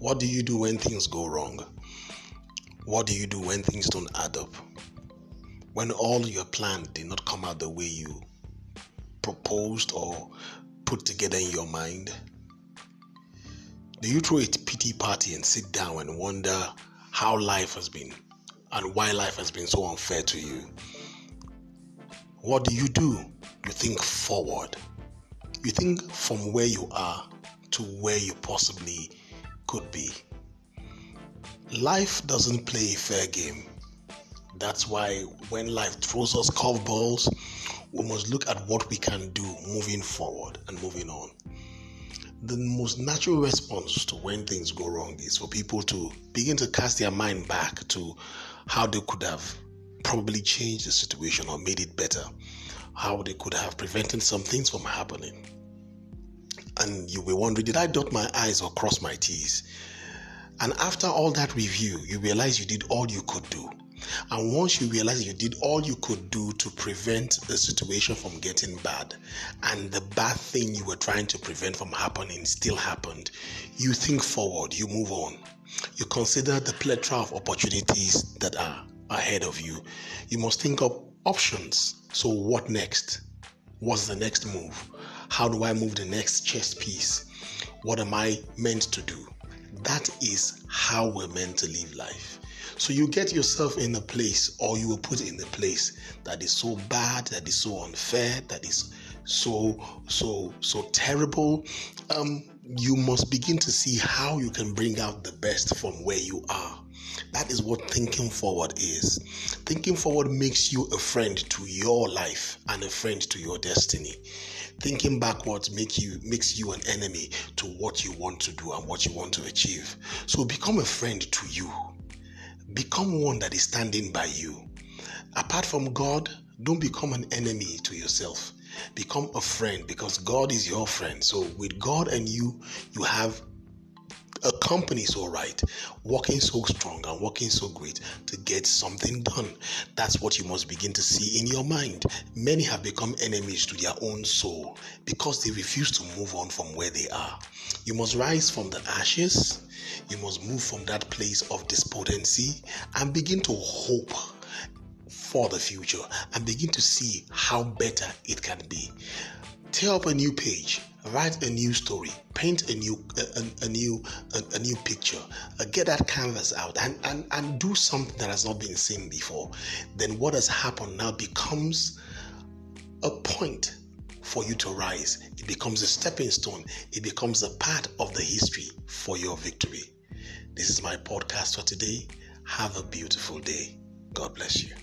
What do you do when things go wrong? What do you do when things don't add up? When all your plan did not come out the way you proposed or put together in your mind? Do you throw a pity party and sit down and wonder how life has been and why life has been so unfair to you? What do you do? You think forward. You think from where you are to where you possibly could be. Life doesn't play a fair game. That's why when life throws us curveballs, we must look at what we can do moving forward and moving on. The most natural response to when things go wrong is for people to begin to cast their mind back to how they could have probably changed the situation or made it better, how they could have prevented some things from happening. And you were wondering, did I dot my I's or cross my T's? And after all that review, you realize you did all you could do. And once you realize you did all you could do to prevent the situation from getting bad, and the bad thing you were trying to prevent from happening still happened, you think forward, you move on. You consider the plethora of opportunities that are ahead of you. You must think of options. So, what next? What's the next move? How do I move the next chess piece? What am I meant to do? That is how we're meant to live life. So you get yourself in a place, or you will put in a place that is so bad, that is so unfair, that is so so so terrible. Um, you must begin to see how you can bring out the best from where you are. That is what thinking forward is. Thinking forward makes you a friend to your life and a friend to your destiny. Thinking backwards make you makes you an enemy to what you want to do and what you want to achieve. So become a friend to you. Become one that is standing by you. Apart from God, don't become an enemy to yourself. Become a friend because God is your friend. So with God and you, you have a company so right, working so strong and working so great to get something done. That's what you must begin to see in your mind. Many have become enemies to their own soul because they refuse to move on from where they are. You must rise from the ashes. You must move from that place of despondency and begin to hope for the future and begin to see how better it can be. Tear up a new page, write a new story, paint a new a, a new a, a, new picture, uh, get that canvas out and, and and do something that has not been seen before. Then what has happened now becomes a point for you to rise. It becomes a stepping stone. It becomes a part of the history for your victory. This is my podcast for today. Have a beautiful day. God bless you.